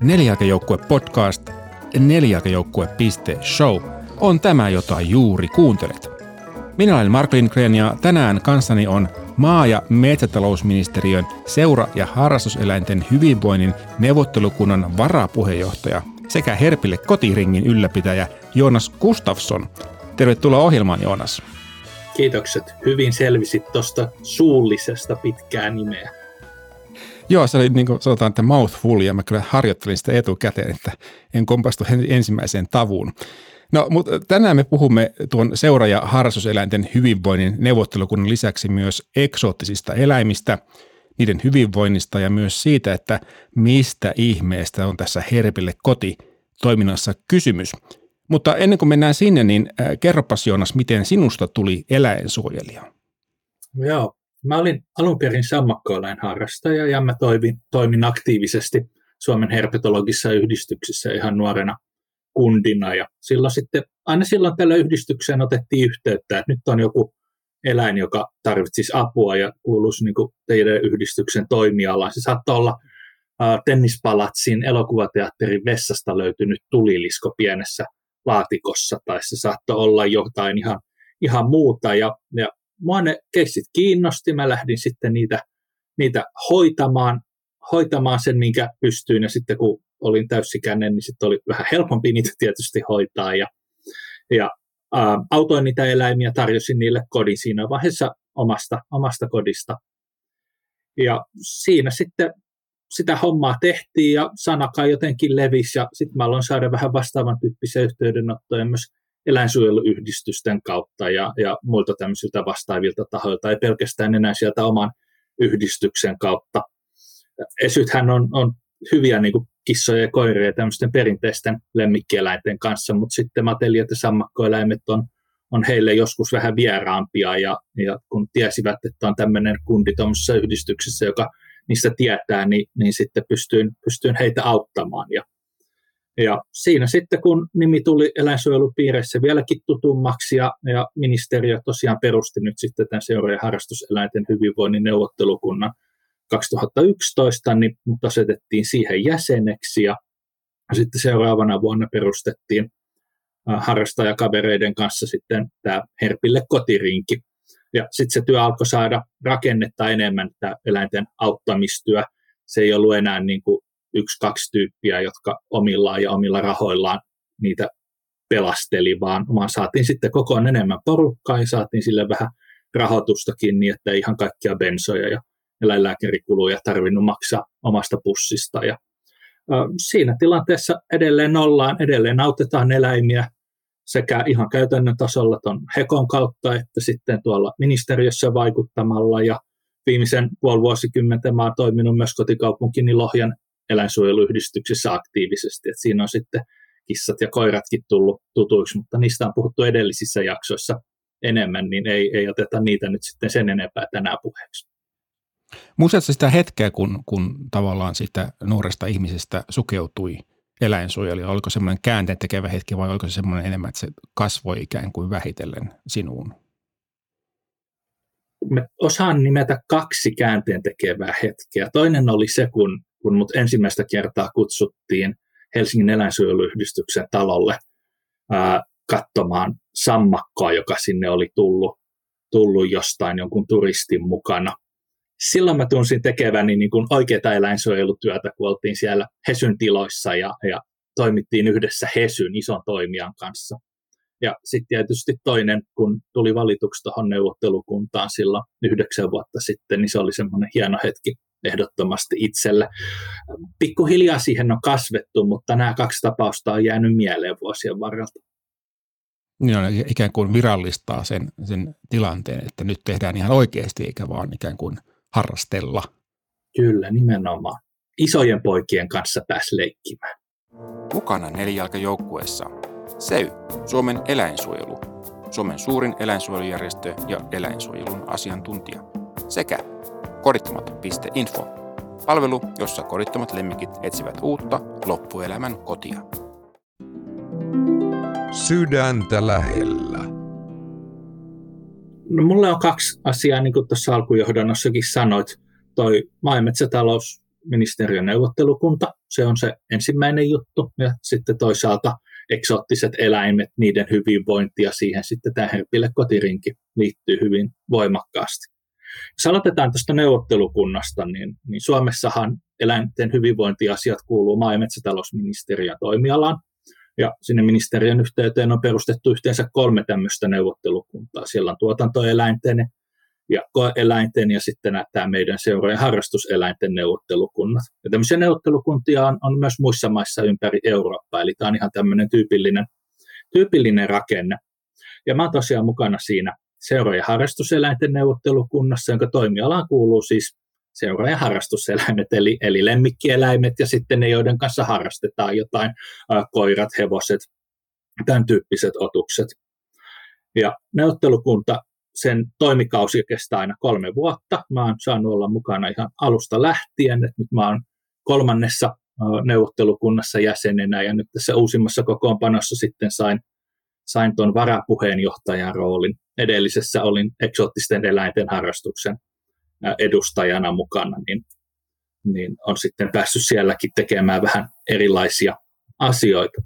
Nelijalkajoukkue podcast, nelijalkajoukkue.show on tämä, jota juuri kuuntelet. Minä olen Mark Lindgren ja tänään kanssani on maa- ja metsätalousministeriön seura- ja harrastuseläinten hyvinvoinnin neuvottelukunnan varapuheenjohtaja sekä Herpille kotiringin ylläpitäjä Joonas Gustafsson. Tervetuloa ohjelmaan, Joonas. Kiitokset. Hyvin selvisit tuosta suullisesta pitkää nimeä. Joo, se oli niin kuin sanotaan, että mouthful, ja mä kyllä harjoittelin sitä etukäteen, että en kompastu ensimmäiseen tavuun. No, mutta tänään me puhumme tuon seura- ja harrastuseläinten hyvinvoinnin neuvottelukunnan lisäksi myös eksoottisista eläimistä, niiden hyvinvoinnista ja myös siitä, että mistä ihmeestä on tässä Herpille koti toiminnassa kysymys. Mutta ennen kuin mennään sinne, niin kerropas Joonas, miten sinusta tuli eläinsuojelija? Joo, mä olin alun perin sammakkoeläin harrastaja ja mä toimin, toimin aktiivisesti Suomen herpetologisessa yhdistyksessä ihan nuorena kundina. Ja silloin sitten, aina silloin tällä yhdistykseen otettiin yhteyttä, että nyt on joku eläin, joka tarvitsisi apua ja kuuluisi niin kuin teidän yhdistyksen toimialaan. Se saattoi olla uh, tennispalatsin elokuvateatterin vessasta löytynyt tulilisko pienessä laatikossa, tai se saattoi olla jotain ihan, ihan muuta. Ja, ja mua ne keissit kiinnosti, mä lähdin sitten niitä, niitä hoitamaan, hoitamaan sen, minkä pystyin, ja sitten kun olin täysikäinen, niin sitten oli vähän helpompi niitä tietysti hoitaa, ja, ja ä, autoin niitä eläimiä, tarjosin niille kodin siinä vaiheessa omasta, omasta kodista. Ja siinä sitten sitä hommaa tehtiin ja sanakaan jotenkin levisi. Ja sitten mä aloin saada vähän vastaavan tyyppisiä yhteydenottoja myös eläinsuojeluyhdistysten kautta ja, ja muilta tämmöisiltä vastaavilta tahoilta, ei pelkästään enää sieltä oman yhdistyksen kautta. Esythän on, on hyviä niin kuin kissoja ja koiria tämmöisten perinteisten lemmikkieläinten kanssa, mutta sitten matelijat ja sammakkoeläimet on, on heille joskus vähän vieraampia ja, ja kun tiesivät, että on tämmöinen kundi tuommoisessa yhdistyksessä, joka niistä tietää, niin, niin sitten pystyin, pystyin heitä auttamaan. Ja, ja siinä sitten, kun nimi tuli eläinsuojelupiireissä vieläkin tutummaksi ja, ja ministeriö tosiaan perusti nyt sitten tämän ja harrastuseläinten hyvinvoinnin neuvottelukunnan 2011, niin mut asetettiin siihen jäseneksi ja sitten seuraavana vuonna perustettiin harrastajakavereiden kanssa sitten tämä Herpille kotirinki, ja sitten se työ alkoi saada rakennetta enemmän, tämä eläinten auttamistyö. Se ei ollut enää niin kuin yksi, kaksi tyyppiä, jotka omillaan ja omilla rahoillaan niitä pelasteli, vaan, vaan saatiin sitten kokoon enemmän porukkaa ja saatiin sille vähän rahoitustakin niin, että ei ihan kaikkia bensoja ja eläinlääkärikuluja tarvinnut maksaa omasta pussista. Ja, äh, siinä tilanteessa edelleen ollaan, edelleen autetaan eläimiä, sekä ihan käytännön tasolla tuon Hekon kautta, että sitten tuolla ministeriössä vaikuttamalla ja viimeisen puoli vuosikymmentä mä oon toiminut myös kotikaupunkini Lohjan eläinsuojeluyhdistyksessä aktiivisesti, että siinä on sitten kissat ja koiratkin tullut tutuiksi, mutta niistä on puhuttu edellisissä jaksoissa enemmän, niin ei, ei oteta niitä nyt sitten sen enempää tänään puheeksi. Muistatko sitä hetkeä, kun, kun tavallaan sitä nuoresta ihmisestä sukeutui eläinsuojelija? Oliko semmoinen käänteen tekevä hetki vai oliko se semmoinen enemmän, että se kasvoi ikään kuin vähitellen sinuun? Mä osaan nimetä kaksi käänteen tekevää hetkeä. Toinen oli se, kun, kun mut ensimmäistä kertaa kutsuttiin Helsingin eläinsuojeluyhdistyksen talolle ää, katsomaan sammakkoa, joka sinne oli tullut, tullut jostain jonkun turistin mukana – silloin mä tunsin tekeväni niin kuin oikeaa eläinsuojelutyötä, kun oltiin siellä Hesyn tiloissa ja, ja toimittiin yhdessä Hesyn ison toimijan kanssa. Ja sitten tietysti toinen, kun tuli valituksi tuohon neuvottelukuntaan silloin yhdeksän vuotta sitten, niin se oli semmoinen hieno hetki ehdottomasti itselle. Pikkuhiljaa siihen on kasvettu, mutta nämä kaksi tapausta on jäänyt mieleen vuosien varrelta. Niin on ikään kuin virallistaa sen, sen tilanteen, että nyt tehdään ihan oikeasti, eikä vaan ikään kuin – harrastella. Kyllä, nimenomaan. Isojen poikien kanssa pääsi leikkimään. Mukana nelijalkajoukkueessa SEY, Suomen eläinsuojelu, Suomen suurin eläinsuojelujärjestö ja eläinsuojelun asiantuntija, sekä kodittomat.info, palvelu, jossa kodittomat lemmikit etsivät uutta loppuelämän kotia. Sydäntä lähellä. No, mulle on kaksi asiaa, niin kuin tuossa alkujohdonnossakin sanoit. Toi maa- ja metsätalous ministeriön neuvottelukunta, se on se ensimmäinen juttu, ja sitten toisaalta eksoottiset eläimet, niiden hyvinvointi ja siihen sitten tämä herpille kotirinki liittyy hyvin voimakkaasti. Jos aloitetaan tuosta neuvottelukunnasta, niin, niin Suomessahan eläinten hyvinvointiasiat kuuluu maa- ja metsätalousministeriön toimialaan, ja sinne ministeriön yhteyteen on perustettu yhteensä kolme tämmöistä neuvottelukuntaa. Siellä on tuotantoeläinten ja koeeläinten ja sitten tämä meidän ja harrastuseläinten neuvottelukunnat. Ja tämmöisiä neuvottelukuntia on, on myös muissa maissa ympäri Eurooppaa, eli tämä on ihan tämmöinen tyypillinen, tyypillinen rakenne. Ja mä oon tosiaan mukana siinä ja harrastuseläinten neuvottelukunnassa, jonka toimialaan kuuluu siis ja harrastuseläimet, eli, eli lemmikkieläimet ja sitten ne, joiden kanssa harrastetaan jotain, ä, koirat, hevoset, tämän tyyppiset otukset. Ja neuvottelukunta, sen toimikausi kestää aina kolme vuotta. Mä oon saanut olla mukana ihan alusta lähtien, että nyt mä oon kolmannessa neuvottelukunnassa jäsenenä ja nyt tässä uusimmassa kokoonpanossa sitten sain, sain tuon varapuheenjohtajan roolin. Edellisessä olin eksoottisten eläinten harrastuksen edustajana mukana, niin, niin on sitten päässyt sielläkin tekemään vähän erilaisia asioita.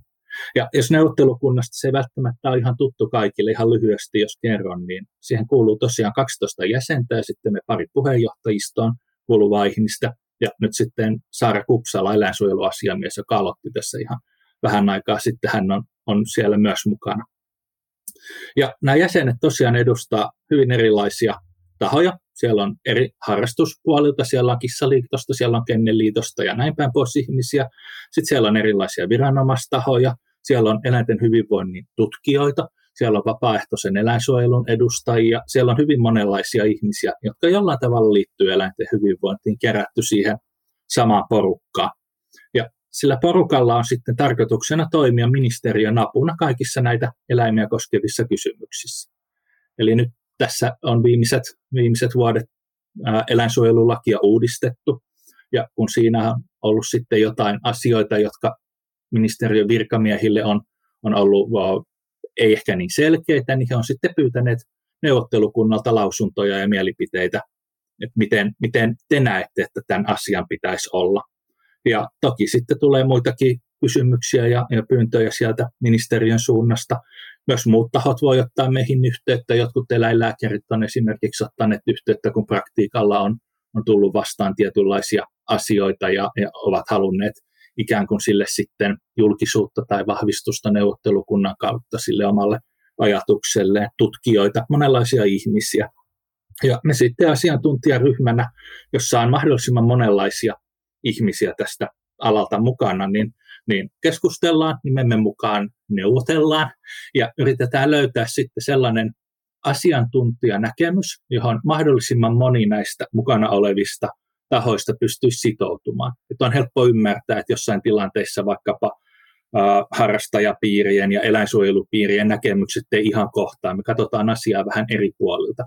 Ja jos neuvottelukunnasta se ei välttämättä ole ihan tuttu kaikille, ihan lyhyesti jos kerron, niin siihen kuuluu tosiaan 12 jäsentä ja sitten me pari puheenjohtajistoon kuuluvaa ihmistä. Ja nyt sitten Saara Kupsala, eläinsuojeluasiamies, joka aloitti tässä ihan vähän aikaa sitten, hän on, on siellä myös mukana. Ja nämä jäsenet tosiaan edustaa hyvin erilaisia tahoja. Siellä on eri harrastuspuolilta, siellä on kissaliitosta, siellä on kenneliitosta ja näin päin pois ihmisiä. Sitten siellä on erilaisia viranomaistahoja, siellä on eläinten hyvinvoinnin tutkijoita, siellä on vapaaehtoisen eläinsuojelun edustajia, siellä on hyvin monenlaisia ihmisiä, jotka jollain tavalla liittyy eläinten hyvinvointiin, kerätty siihen samaan porukkaan. Sillä porukalla on sitten tarkoituksena toimia ministeriön apuna kaikissa näitä eläimiä koskevissa kysymyksissä. Eli nyt tässä on viimeiset, viimeiset vuodet eläinsuojelulakia uudistettu, ja kun siinä on ollut sitten jotain asioita, jotka ministeriön virkamiehille on, on ollut ei ehkä niin selkeitä, niin he on sitten pyytäneet neuvottelukunnalta lausuntoja ja mielipiteitä, että miten, miten te näette, että tämän asian pitäisi olla. Ja toki sitten tulee muitakin kysymyksiä ja, ja pyyntöjä sieltä ministeriön suunnasta. Myös muut tahot voi ottaa meihin yhteyttä. Jotkut eläinlääkärit on esimerkiksi ottaneet yhteyttä, kun praktiikalla on, on tullut vastaan tietynlaisia asioita ja, ja ovat halunneet ikään kuin sille sitten julkisuutta tai vahvistusta neuvottelukunnan kautta sille omalle ajatukselle, tutkijoita, monenlaisia ihmisiä. Ja me sitten asiantuntijaryhmänä, jossa on mahdollisimman monenlaisia ihmisiä tästä alalta mukana, niin, niin keskustellaan, nimemme mukaan neuvotellaan ja yritetään löytää sitten sellainen asiantuntijanäkemys, johon mahdollisimman moni näistä mukana olevista tahoista pystyisi sitoutumaan. Että on helppo ymmärtää, että jossain tilanteissa vaikkapa äh, harrastajapiirien ja eläinsuojelupiirien näkemykset ei ihan kohtaa. Me katsotaan asiaa vähän eri puolilta.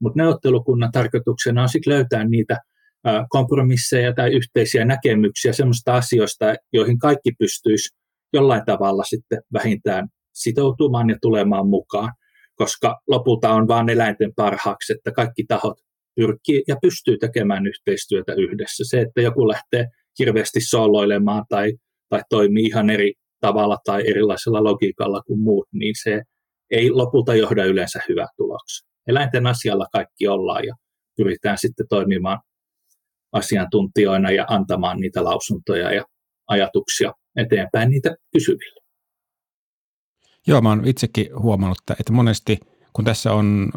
Mutta neuvottelukunnan tarkoituksena on sitten löytää niitä kompromisseja tai yhteisiä näkemyksiä sellaista asioista, joihin kaikki pystyisi jollain tavalla sitten vähintään sitoutumaan ja tulemaan mukaan, koska lopulta on vain eläinten parhaaksi, että kaikki tahot pyrkii ja pystyy tekemään yhteistyötä yhdessä. Se, että joku lähtee hirveästi sooloilemaan tai, tai toimii ihan eri tavalla tai erilaisella logiikalla kuin muut, niin se ei lopulta johda yleensä hyvää tuloksia. Eläinten asialla kaikki ollaan ja pyritään sitten toimimaan asiantuntijoina ja antamaan niitä lausuntoja ja ajatuksia eteenpäin niitä kysyville. Joo, mä oon itsekin huomannut, että monesti – kun tässä on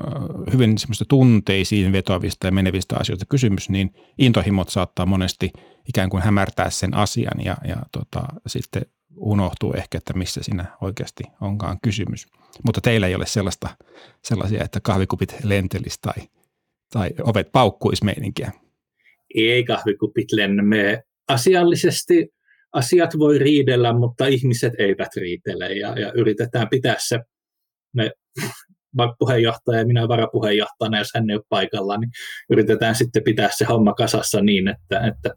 hyvin semmoista tunteisiin vetoavista ja menevistä asioista kysymys, niin intohimot saattaa monesti ikään kuin hämärtää sen asian ja, ja tota, sitten unohtuu ehkä, että missä siinä oikeasti onkaan kysymys. Mutta teillä ei ole sellaista, sellaisia, että kahvikupit lentelis tai, tai ovet paukkuisi meininkiä. Ei kahvikupit lennä. Asiallisesti asiat voi riidellä, mutta ihmiset eivät riitele ja, ja yritetään pitää se me puheenjohtaja ja minä varapuheenjohtajana, jos hän ei ole paikalla, niin yritetään sitten pitää se homma kasassa niin, että, että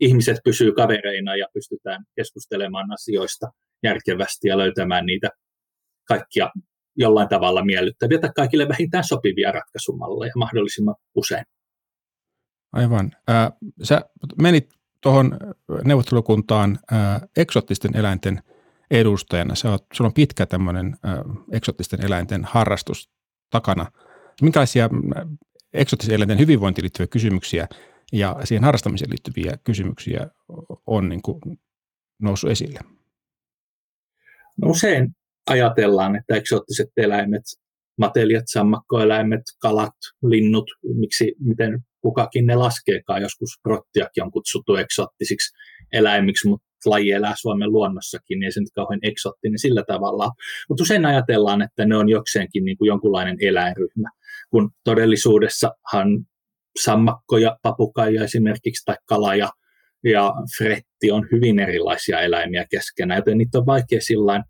ihmiset pysyy kavereina ja pystytään keskustelemaan asioista järkevästi ja löytämään niitä kaikkia jollain tavalla miellyttäviä tai kaikille vähintään sopivia ratkaisumalleja mahdollisimman usein. Aivan. Äh, sä menit tuohon neuvottelukuntaan ää, eksottisten eläinten edustajana. Sä oot, sulla on pitkä tämmöinen eksottisten eläinten harrastus takana. Minkälaisia eksottisten eläinten hyvinvointiin liittyviä kysymyksiä ja siihen harrastamiseen liittyviä kysymyksiä on niin kuin noussut esille? No usein ajatellaan, että eksoottiset eläimet, matelijat, sammakkoeläimet, kalat, linnut, miksi, miten kukakin ne laskeekaan. Joskus rottiakin on kutsuttu eksoottisiksi eläimiksi, mutta laji elää Suomen luonnossakin, niin ei se nyt kauhean eksoottinen sillä tavalla. Mutta usein ajatellaan, että ne on jokseenkin niin kuin jonkunlainen eläinryhmä, kun todellisuudessahan sammakko ja papukaija esimerkiksi tai kala ja, ja fretti on hyvin erilaisia eläimiä keskenään, joten niitä on vaikea sillä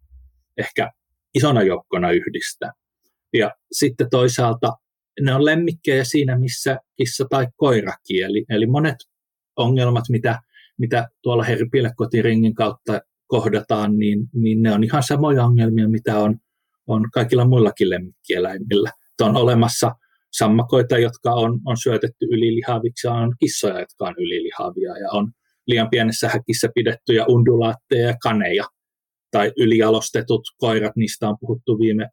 ehkä isona joukkona yhdistää. Ja sitten toisaalta ne on lemmikkejä siinä, missä kissa tai koira kieli. Eli monet ongelmat, mitä, mitä tuolla herpilekotiringin kautta kohdataan, niin, niin ne on ihan samoja ongelmia, mitä on, on kaikilla muillakin lemmikkieläimillä. On olemassa sammakoita, jotka on, on syötetty ylilihaviksi, on kissoja, jotka on ylilihavia, ja on liian pienessä häkissä pidettyjä undulaatteja ja kaneja, tai ylijalostetut koirat, niistä on puhuttu viime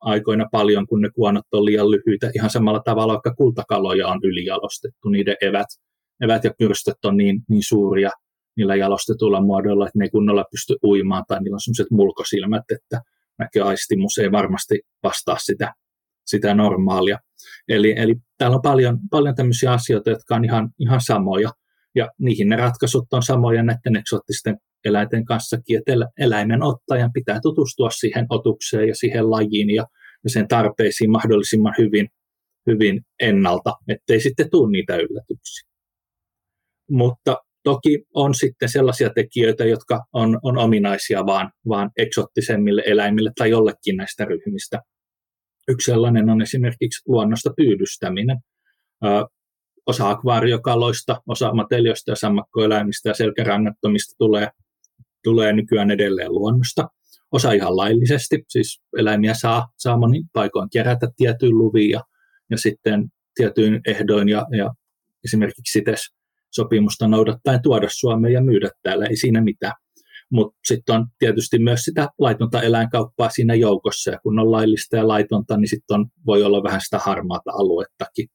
aikoina paljon, kun ne kuonot on liian lyhyitä. Ihan samalla tavalla, vaikka kultakaloja on ylijalostettu, niiden evät, evät ja pyrstöt on niin, niin suuria niillä jalostetuilla muodoilla, että ne ei kunnolla pysty uimaan, tai niillä on sellaiset mulkosilmät, että näköaistimus ei varmasti vastaa sitä, sitä normaalia. Eli, eli täällä on paljon, paljon tämmöisiä asioita, jotka on ihan, ihan samoja, ja niihin ne ratkaisut on samoja näiden eksoottisten eläinten kanssakin, että eläimen ottajan pitää tutustua siihen otukseen ja siihen lajiin ja, ja sen tarpeisiin mahdollisimman hyvin, hyvin ennalta, ettei sitten tule niitä yllätyksiä. Mutta toki on sitten sellaisia tekijöitä, jotka on, on ominaisia vaan, vaan eksottisemmille eläimille tai jollekin näistä ryhmistä. Yksi sellainen on esimerkiksi luonnosta pyydystäminen. Ö, osa akvaariokaloista, osa matelioista ja sammakkoeläimistä ja selkärangattomista tulee tulee nykyään edelleen luonnosta. Osa ihan laillisesti, siis eläimiä saa, saa monin paikoin kerätä tietyin luviin ja, ja sitten tietyin ehdoin ja, ja esimerkiksi sites sopimusta noudattaen tuoda Suomeen ja myydä täällä, ei siinä mitään. Mutta sitten on tietysti myös sitä laitonta eläinkauppaa siinä joukossa, ja kun on laillista ja laitonta, niin sitten voi olla vähän sitä harmaata aluettakin.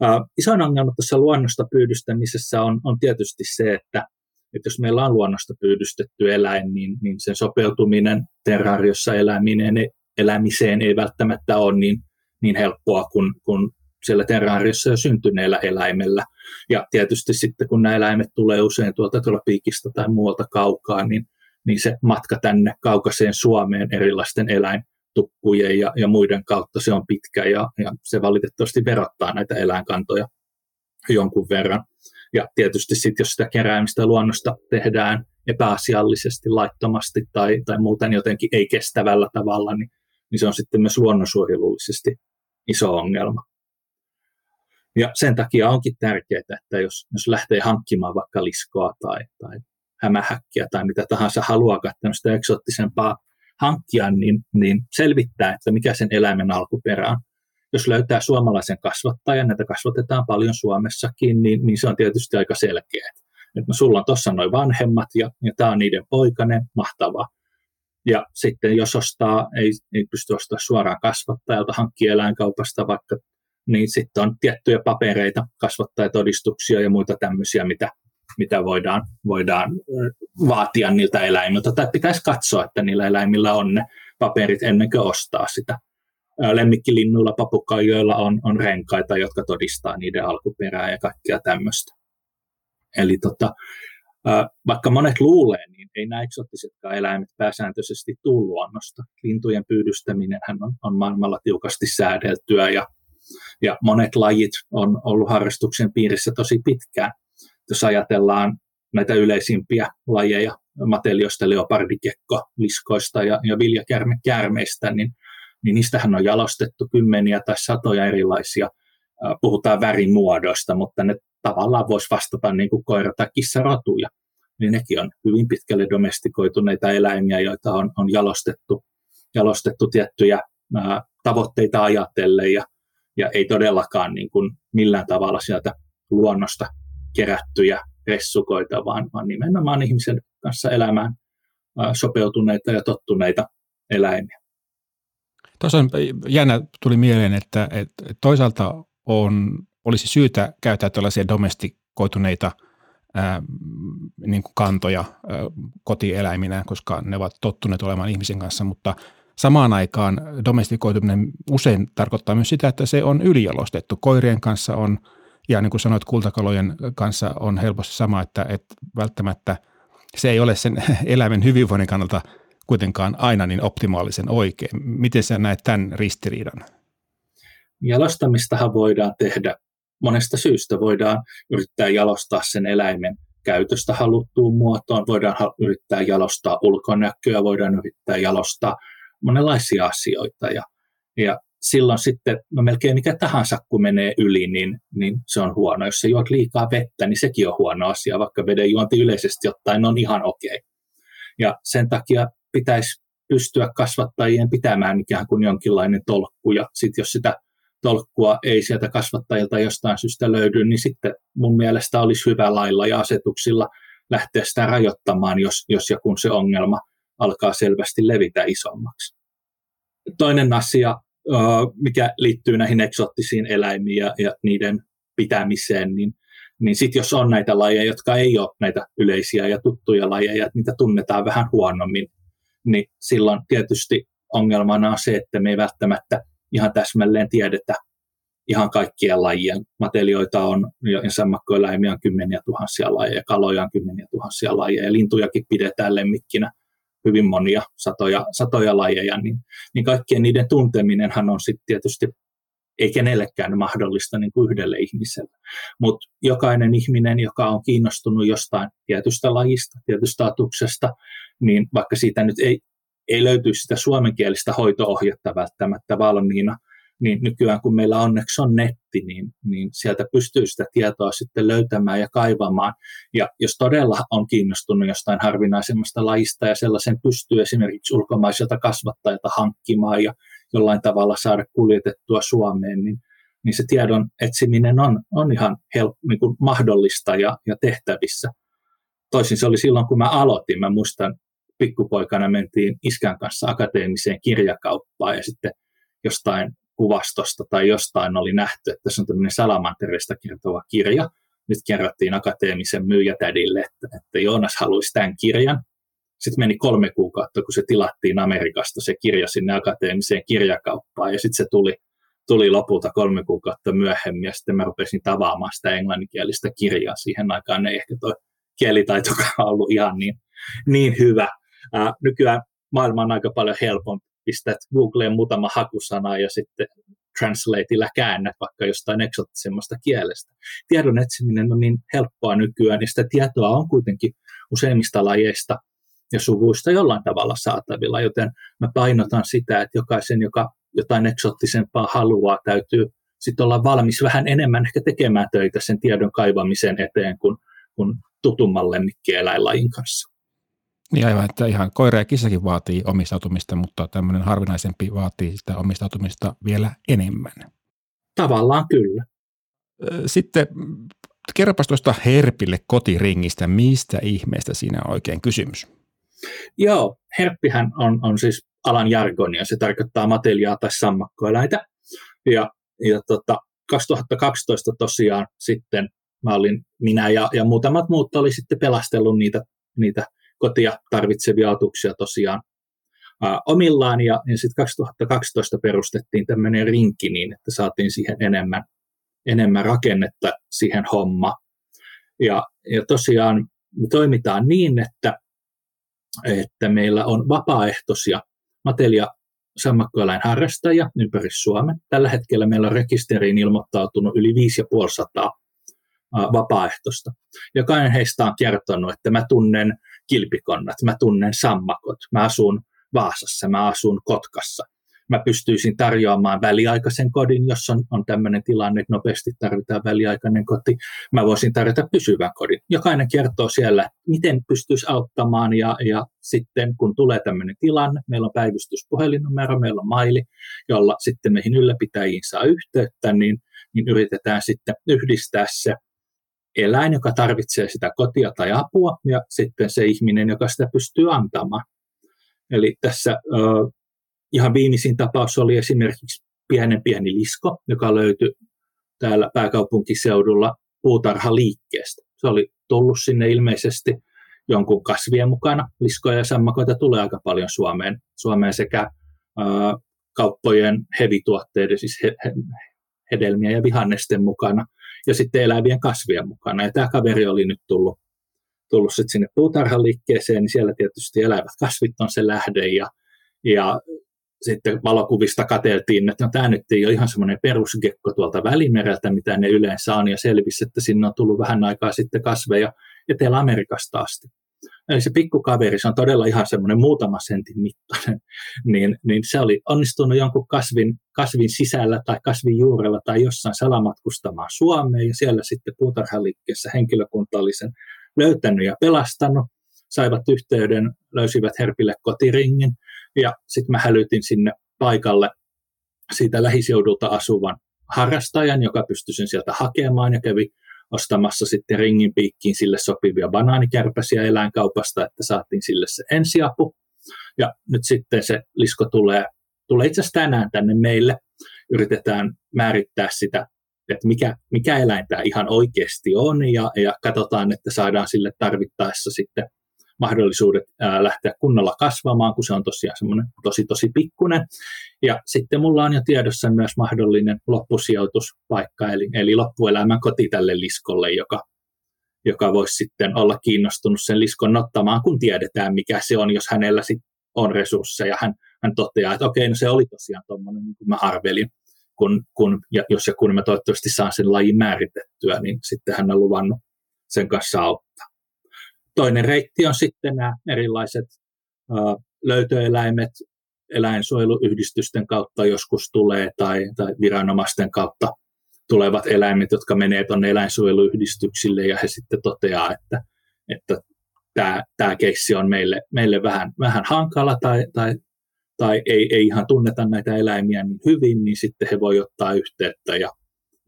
Ää, isoin ongelma tässä luonnosta pyydystämisessä on, on tietysti se, että että jos meillä on luonnosta pyydystetty eläin, niin, niin sen sopeutuminen terraariossa eläminen, elämiseen ei välttämättä ole niin, niin helppoa kuin, kuin siellä terraariossa jo syntyneellä eläimellä. Ja tietysti sitten kun nämä eläimet tulee usein tuolta tuolla piikistä tai muualta kaukaa, niin, niin se matka tänne kaukaiseen Suomeen erilaisten eläintukkujen ja, ja muiden kautta se on pitkä ja, ja se valitettavasti verottaa näitä eläinkantoja jonkun verran. Ja tietysti sitten, jos sitä keräämistä luonnosta tehdään epäasiallisesti, laittomasti tai, tai muuten jotenkin ei-kestävällä tavalla, niin, niin se on sitten myös luonnonsuojelullisesti iso ongelma. Ja sen takia onkin tärkeää, että jos, jos lähtee hankkimaan vaikka liskoa tai, tai hämähäkkiä tai mitä tahansa haluaa tämmöistä eksoottisempaa hankkia, niin, niin selvittää, että mikä sen eläimen alkuperä on jos löytää suomalaisen kasvattajan, näitä kasvatetaan paljon Suomessakin, niin, niin se on tietysti aika selkeä. Että no, sulla on tuossa noin vanhemmat ja, ja tämä on niiden poikainen, mahtavaa. Ja sitten jos ostaa, ei, ei pysty ostamaan suoraan kasvattajalta, hankkii eläinkaupasta vaikka, niin sitten on tiettyjä papereita, kasvattajatodistuksia ja muita tämmöisiä, mitä, mitä voidaan, voidaan vaatia niiltä eläimiltä. Tai pitäisi katsoa, että niillä eläimillä on ne paperit ennen kuin ostaa sitä lemmikkilinnuilla, papukaijoilla on, on renkaita, jotka todistaa niiden alkuperää ja kaikkea tämmöistä. Eli tota, vaikka monet luulee, niin ei nämä eksottisetkaan eläimet pääsääntöisesti tule luonnosta. Lintujen pyydystäminen on, on maailmalla tiukasti säädeltyä ja, ja monet lajit on ollut harrastuksen piirissä tosi pitkään. Jos ajatellaan näitä yleisimpiä lajeja, mateliosta, leopardikekko, liskoista ja, ja viljakärmekäärmeistä, niin niin niistähän on jalostettu kymmeniä tai satoja erilaisia, puhutaan värimuodoista, mutta ne tavallaan voisi vastata niin kuin koira- tai kissarotuja. Niin nekin on hyvin pitkälle domestikoituneita eläimiä, joita on, on jalostettu, jalostettu tiettyjä ää, tavoitteita ajatellen ja, ja ei todellakaan niin kuin millään tavalla sieltä luonnosta kerättyjä ressukoita, vaan, vaan nimenomaan ihmisen kanssa elämään sopeutuneita ja tottuneita eläimiä. Tuossa on jännä, tuli mieleen, että, että toisaalta on, olisi syytä käyttää tällaisia domestikoituneita ää, niin kuin kantoja ää, kotieläiminä, koska ne ovat tottuneet olemaan ihmisen kanssa, mutta samaan aikaan domestikoituminen usein tarkoittaa myös sitä, että se on ylijalostettu. Koirien kanssa on, ja niin kuin sanoit, kultakalojen kanssa on helposti sama, että, että välttämättä se ei ole sen eläimen hyvinvoinnin kannalta – kuitenkaan aina niin optimaalisen oikein. Miten sä näet tämän ristiriidan? Jalostamistahan voidaan tehdä monesta syystä. Voidaan yrittää jalostaa sen eläimen käytöstä haluttuun muotoon, voidaan yrittää jalostaa ulkonäköä, voidaan yrittää jalostaa monenlaisia asioita. Ja, ja silloin sitten, no melkein mikä tahansa kun menee yli, niin, niin se on huono. Jos sä juot liikaa vettä, niin sekin on huono asia, vaikka veden juonti yleisesti ottaen on ihan okei. Okay. Ja sen takia pitäisi pystyä kasvattajien pitämään ikään kuin jonkinlainen tolkku, ja sitten jos sitä tolkkua ei sieltä kasvattajilta jostain syystä löydy, niin sitten mun mielestä olisi hyvä lailla ja asetuksilla lähteä sitä rajoittamaan, jos, jos ja kun se ongelma alkaa selvästi levitä isommaksi. Toinen asia, mikä liittyy näihin eksoottisiin eläimiin ja, ja niiden pitämiseen, niin, niin sitten jos on näitä lajeja, jotka ei ole näitä yleisiä ja tuttuja lajeja, että niitä tunnetaan vähän huonommin, niin silloin tietysti ongelmana on se, että me ei välttämättä ihan täsmälleen tiedetä ihan kaikkien lajien. Matelioita on ja sammakkoeläimiä on kymmeniä tuhansia lajeja, kaloja on kymmeniä tuhansia lajeja ja lintujakin pidetään lemmikkinä hyvin monia satoja, satoja lajeja, niin, niin kaikkien niiden tunteminenhan on sitten tietysti ei kenellekään mahdollista niin kuin yhdelle ihmiselle. Mutta jokainen ihminen, joka on kiinnostunut jostain tietystä lajista, tietystä atuksesta, niin vaikka siitä nyt ei, ei löytyisi sitä suomenkielistä hoitoohjetta välttämättä valmiina, niin nykyään kun meillä onneksi on netti, niin, niin sieltä pystyy sitä tietoa sitten löytämään ja kaivamaan. Ja jos todella on kiinnostunut jostain harvinaisemmasta lajista ja sellaisen pystyy esimerkiksi ulkomaiselta kasvattajilta hankkimaan ja jollain tavalla saada kuljetettua Suomeen, niin, niin se tiedon etsiminen on, on ihan help, niin kuin mahdollista ja, ja tehtävissä. Toisin se oli silloin, kun mä aloitin. Mä muistan, pikkupoikana mentiin iskän kanssa akateemiseen kirjakauppaan ja sitten jostain kuvastosta tai jostain oli nähty, että se on tämmöinen salamanterista kertova kirja. Nyt kerrottiin akateemisen myyjätädille, että, että Joonas haluaisi tämän kirjan. Sitten meni kolme kuukautta, kun se tilattiin Amerikasta, se kirja sinne akateemiseen kirjakauppaan, ja sitten se tuli, tuli lopulta kolme kuukautta myöhemmin, ja sitten mä rupesin tavaamaan sitä englanninkielistä kirjaa. Siihen aikaan ei ehkä tuo kielitaitokaan ollut ihan niin, niin hyvä. Ää, nykyään maailma on aika paljon helpompi. Pistät Googleen muutama hakusana ja sitten translateilla käännät vaikka jostain eksottisemmasta kielestä. Tiedon etsiminen on niin helppoa nykyään, niin sitä tietoa on kuitenkin useimmista lajeista ja suvuista jollain tavalla saatavilla, joten mä painotan sitä, että jokaisen, joka jotain eksottisempaa haluaa, täytyy sitten olla valmis vähän enemmän ehkä tekemään töitä sen tiedon kaivamisen eteen kuin, kuin tutumman lemmikkieläinlajin kanssa. Niin aivan, että ihan koira ja kissakin vaatii omistautumista, mutta tämmöinen harvinaisempi vaatii sitä omistautumista vielä enemmän. Tavallaan kyllä. Sitten kerropas tuosta Herpille kotiringistä, mistä ihmeestä siinä on oikein kysymys? Joo, herppihän on, on siis alan jargonia, se tarkoittaa mateliaa tai sammakkoeläitä. Ja, ja tota, 2012 tosiaan sitten mä olin, minä ja, ja muutamat muut oli sitten pelastellut niitä, niitä kotia tarvitsevia atuksia tosiaan ää, omillaan, ja, ja sitten 2012 perustettiin tämmöinen rinki niin, että saatiin siihen enemmän, enemmän rakennetta siihen homma. Ja, ja tosiaan me toimitaan niin, että että meillä on vapaaehtoisia matelia sammakkoeläin harrastajia ympäri Suomen. Tällä hetkellä meillä on rekisteriin ilmoittautunut yli 5500 vapaaehtoista. Jokainen heistä on kertonut, että mä tunnen kilpikonnat, mä tunnen sammakot, mä asun Vaasassa, mä asun Kotkassa – mä pystyisin tarjoamaan väliaikaisen kodin, jos on, on tämmöinen tilanne, että nopeasti tarvitaan väliaikainen koti. Mä voisin tarjota pysyvän kodin. Jokainen kertoo siellä, miten pystyisi auttamaan ja, ja sitten kun tulee tämmöinen tilanne, meillä on päivystyspuhelinnumero, meillä on maili, jolla sitten meihin ylläpitäjiin saa yhteyttä, niin, niin yritetään sitten yhdistää se eläin, joka tarvitsee sitä kotia tai apua, ja sitten se ihminen, joka sitä pystyy antamaan. Eli tässä uh, ihan viimeisin tapaus oli esimerkiksi pienen pieni lisko, joka löytyi täällä pääkaupunkiseudulla puutarhaliikkeestä. Se oli tullut sinne ilmeisesti jonkun kasvien mukana. Liskoja ja sammakoita tulee aika paljon Suomeen, Suomeen sekä uh, kauppojen hevituotteiden, siis he, he, hedelmiä ja vihannesten mukana, ja sitten elävien kasvien mukana. Ja tämä kaveri oli nyt tullut, tullut sitten sinne puutarhaliikkeeseen, niin siellä tietysti elävät kasvit on se lähde, ja, ja sitten valokuvista katseltiin, että no, tämä nyt ei ole ihan semmoinen perusgekko tuolta Välimereltä, mitä ne yleensä on, ja selvisi, että sinne on tullut vähän aikaa sitten kasveja Etelä-Amerikasta asti. Eli se pikkukaveri, se on todella ihan semmoinen muutama sentin mittainen, niin, niin se oli onnistunut jonkun kasvin, kasvin sisällä tai kasvin juurella tai jossain salamatkustamaan Suomeen, ja siellä sitten puutarhaliikkeessä henkilökunta oli sen löytänyt ja pelastanut, saivat yhteyden, löysivät Herpille kotiringin, ja sitten mä hälytin sinne paikalle siitä lähiseudulta asuvan harrastajan, joka pystyi sen sieltä hakemaan ja kävi ostamassa sitten ringin piikkiin sille sopivia banaanikärpäsiä eläinkaupasta, että saatiin sille se ensiapu. Ja nyt sitten se lisko tulee, tulee itse asiassa tänään tänne meille. Yritetään määrittää sitä, että mikä, mikä eläin tämä ihan oikeasti on ja, ja katsotaan, että saadaan sille tarvittaessa sitten mahdollisuudet ää, lähteä kunnolla kasvamaan, kun se on tosiaan semmoinen tosi tosi pikkunen. Ja sitten mulla on jo tiedossa myös mahdollinen loppusijoituspaikka, eli, eli loppuelämän koti tälle liskolle, joka, joka voisi sitten olla kiinnostunut sen liskon ottamaan, kun tiedetään, mikä se on, jos hänellä sit on resursseja. Hän, hän toteaa, että okei, no se oli tosiaan tuommoinen, niin kuin mä arvelin, kun, kun, ja jos ja kun mä toivottavasti saan sen lajin määritettyä, niin sitten hän on luvannut sen kanssa auttaa. Toinen reitti on sitten nämä erilaiset löytöeläimet, eläinsuojeluyhdistysten kautta joskus tulee tai, tai viranomaisten kautta tulevat eläimet, jotka menee tuonne eläinsuojeluyhdistyksille ja he sitten toteaa, että, että tämä, tämä keissi on meille, meille vähän, vähän hankala tai, tai, tai ei, ei ihan tunneta näitä eläimiä niin hyvin, niin sitten he voi ottaa yhteyttä ja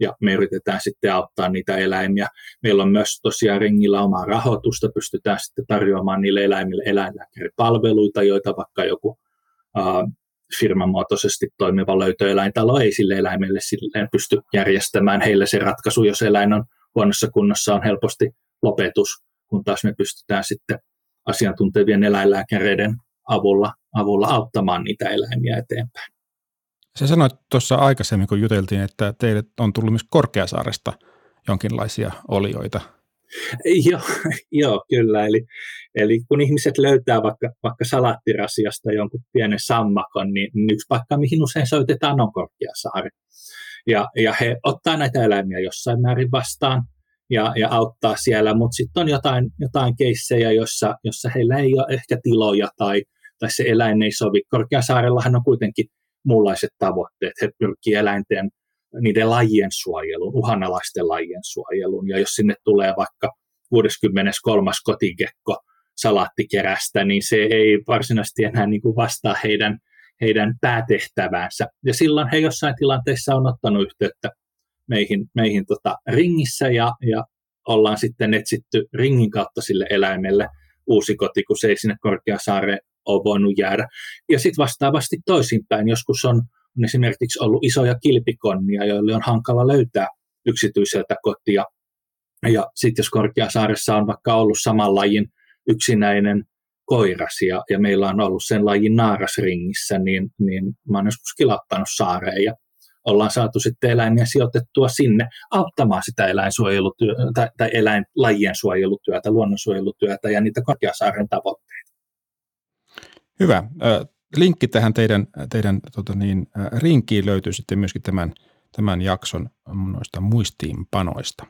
ja me yritetään sitten auttaa niitä eläimiä. Meillä on myös tosiaan ringillä omaa rahoitusta, pystytään sitten tarjoamaan niille eläimille eläinlääkäripalveluita, joita vaikka joku äh, firmamuotoisesti toimiva löytöeläintalo ei sille eläimelle silleen pysty järjestämään heille se ratkaisu, jos eläin on huonossa kunnossa, on helposti lopetus, kun taas me pystytään sitten asiantuntevien eläinlääkäreiden avulla, avulla auttamaan niitä eläimiä eteenpäin. Sä sanoit tuossa aikaisemmin, kun juteltiin, että teille on tullut myös Korkeasaaresta jonkinlaisia olioita. Joo, joo kyllä. Eli, eli kun ihmiset löytää vaikka, vaikka salaattirasiasta jonkun pienen sammakon, niin yksi paikka, mihin usein soitetaan, on Korkeasaari. Ja, ja he ottaa näitä eläimiä jossain määrin vastaan ja, ja auttaa siellä, mutta sitten on jotain, jotain keissejä, jossa, jossa heillä ei ole ehkä tiloja tai, tai se eläin ei sovi. Korkeasaarellahan on kuitenkin muunlaiset tavoitteet. He pyrkivät eläinten niiden lajien suojeluun, uhanalaisten lajien suojeluun. Ja jos sinne tulee vaikka 63. kotikekko salaattikärästä, niin se ei varsinaisesti enää niin kuin vastaa heidän, heidän päätehtäväänsä. Ja silloin he jossain tilanteessa on ottanut yhteyttä meihin, meihin tota ringissä ja, ja ollaan sitten etsitty ringin kautta sille eläimelle uusi koti, kun se ei sinne Korkeasaareen ole voinut jäädä. Ja sitten vastaavasti toisinpäin, joskus on, esimerkiksi ollut isoja kilpikonnia, joille on hankala löytää yksityiseltä kotia. Ja sitten jos Korkeasaaressa on vaikka ollut saman lajin yksinäinen koiras ja, ja meillä on ollut sen lajin naarasringissä, niin, niin mä oon joskus kilauttanut saareen ja ollaan saatu sitten eläimiä sijoitettua sinne auttamaan sitä eläinsuojelutyötä tai, tai eläinlajien suojelutyötä, luonnonsuojelutyötä ja niitä Korkeasaaren tavoitteita. Hyvä. Linkki tähän teidän, teidän tota niin, rinkiin löytyy sitten myöskin tämän, tämän jakson noista muistiinpanoista.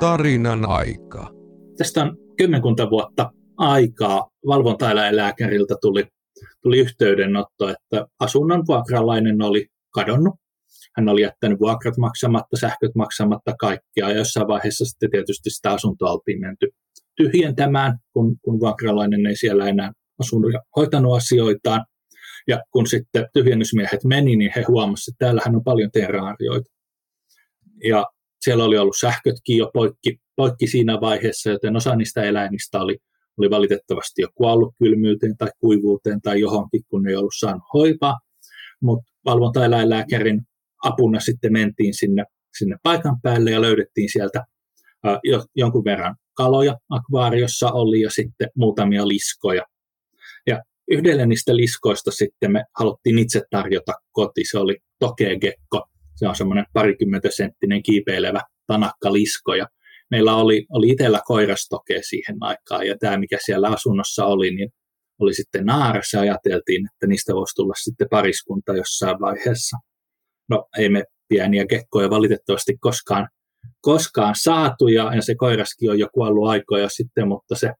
Tarinan aika. Tästä on kymmenkunta vuotta aikaa. Valvontaeläinlääkäriltä tuli, tuli yhteydenotto, että asunnon vuokralainen oli kadonnut. Hän oli jättänyt vuokrat maksamatta, sähköt maksamatta kaikkia ja jossain vaiheessa sitten tietysti sitä asuntoa oltiin menty tyhjentämään, kun, kun vuokralainen ei siellä enää asunut ja hoitanut asioitaan. Ja kun sitten tyhjennysmiehet meni, niin he huomasivat, että täällähän on paljon terraarioita. Ja siellä oli ollut sähkötkin jo poikki, poikki siinä vaiheessa, joten osa niistä eläimistä oli, oli valitettavasti jo kuollut kylmyyteen tai kuivuuteen tai johonkin, kun ne ei ollut saanut hoivaa. Mutta valvontaeläinlääkärin apuna sitten mentiin sinne, sinne paikan päälle ja löydettiin sieltä jonkun verran kaloja akvaariossa oli ja sitten muutamia liskoja. Ja yhdelle niistä liskoista sitten me haluttiin itse tarjota koti. Se oli tokegekko. Se on semmoinen parikymmentä senttinen kiipeilevä tanakka lisko. Ja meillä oli, oli itsellä koirastoke siihen aikaan ja tämä, mikä siellä asunnossa oli, niin oli sitten naarassa ja ajateltiin, että niistä voisi tulla sitten pariskunta jossain vaiheessa. No ei me pieniä kekkoja valitettavasti koskaan, koskaan saatu ja, ja se koiraskin on jo kuollut aikoja sitten, mutta se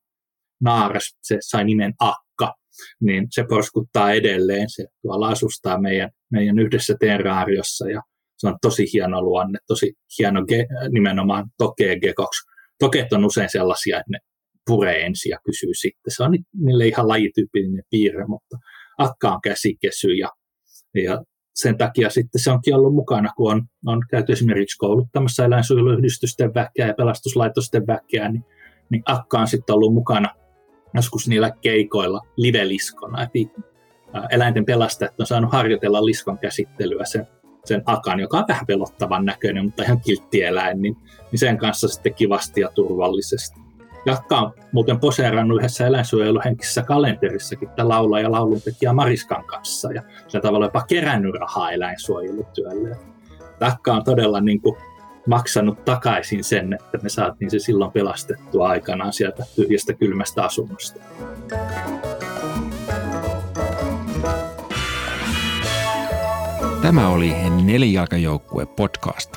naaras, se sai nimen Akka, niin se porskuttaa edelleen. Se tuolla asustaa meidän, meidän yhdessä terraariossa ja se on tosi hieno luonne, tosi hieno ge, nimenomaan tokee gekoksi. Tokeet on usein sellaisia, että ne puree ensin ja kysyy sitten. Se on niille ihan lajityypillinen piirre, mutta akka on käsikesy ja, ja sen takia sitten se onkin ollut mukana, kun on, on käyty esimerkiksi kouluttamassa eläinsuojeluyhdistysten väkeä ja pelastuslaitosten väkeä, niin, niin akka on sitten ollut mukana joskus niillä keikoilla liveliskona. Eli eläinten pelastajat on saanut harjoitella liskon käsittelyä sen, sen akan, joka on vähän pelottavan näköinen, mutta ihan kiltti eläin, niin, niin sen kanssa sitten kivasti ja turvallisesti. Jakka on muuten poseerannut yhdessä eläinsuojeluhenkisessä kalenterissakin tämä laulaja ja lauluntekijä Mariskan kanssa ja sillä tavalla jopa kerännyt rahaa eläinsuojelutyölle. Jakka on todella niin kuin maksanut takaisin sen, että me saatiin se silloin pelastettua aikanaan sieltä tyhjästä kylmästä asunnosta. Tämä oli Nelijalkajoukkue podcast.